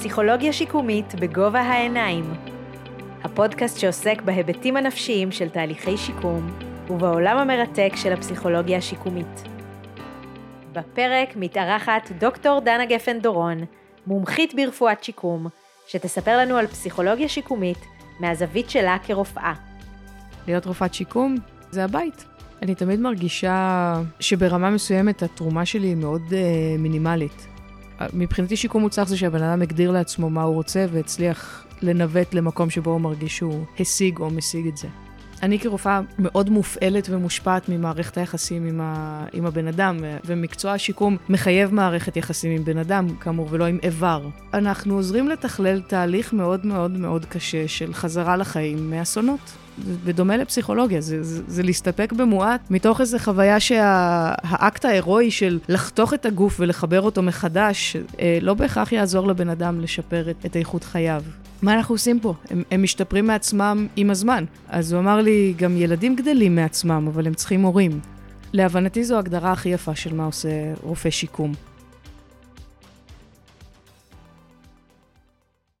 פסיכולוגיה שיקומית בגובה העיניים. הפודקאסט שעוסק בהיבטים הנפשיים של תהליכי שיקום ובעולם המרתק של הפסיכולוגיה השיקומית. בפרק מתארחת דוקטור דנה גפן דורון, מומחית ברפואת שיקום, שתספר לנו על פסיכולוגיה שיקומית מהזווית שלה כרופאה. להיות רופאת שיקום זה הבית. אני תמיד מרגישה שברמה מסוימת התרומה שלי היא מאוד uh, מינימלית. מבחינתי שיקום מוצלח זה שהבן אדם הגדיר לעצמו מה הוא רוצה והצליח לנווט למקום שבו הוא מרגיש שהוא השיג או משיג את זה. אני כרופאה מאוד מופעלת ומושפעת ממערכת היחסים עם, ה... עם הבן אדם, ומקצוע השיקום מחייב מערכת יחסים עם בן אדם, כאמור, ולא עם איבר. אנחנו עוזרים לתכלל תהליך מאוד מאוד מאוד קשה של חזרה לחיים מאסונות. בדומה לפסיכולוגיה, זה, זה, זה להסתפק במועט מתוך איזו חוויה שהאקט שה, ההירואי של לחתוך את הגוף ולחבר אותו מחדש, אה, לא בהכרח יעזור לבן אדם לשפר את, את איכות חייו. מה אנחנו עושים פה? הם, הם משתפרים מעצמם עם הזמן. אז הוא אמר לי, גם ילדים גדלים מעצמם, אבל הם צריכים הורים. להבנתי זו ההגדרה הכי יפה של מה עושה רופא שיקום.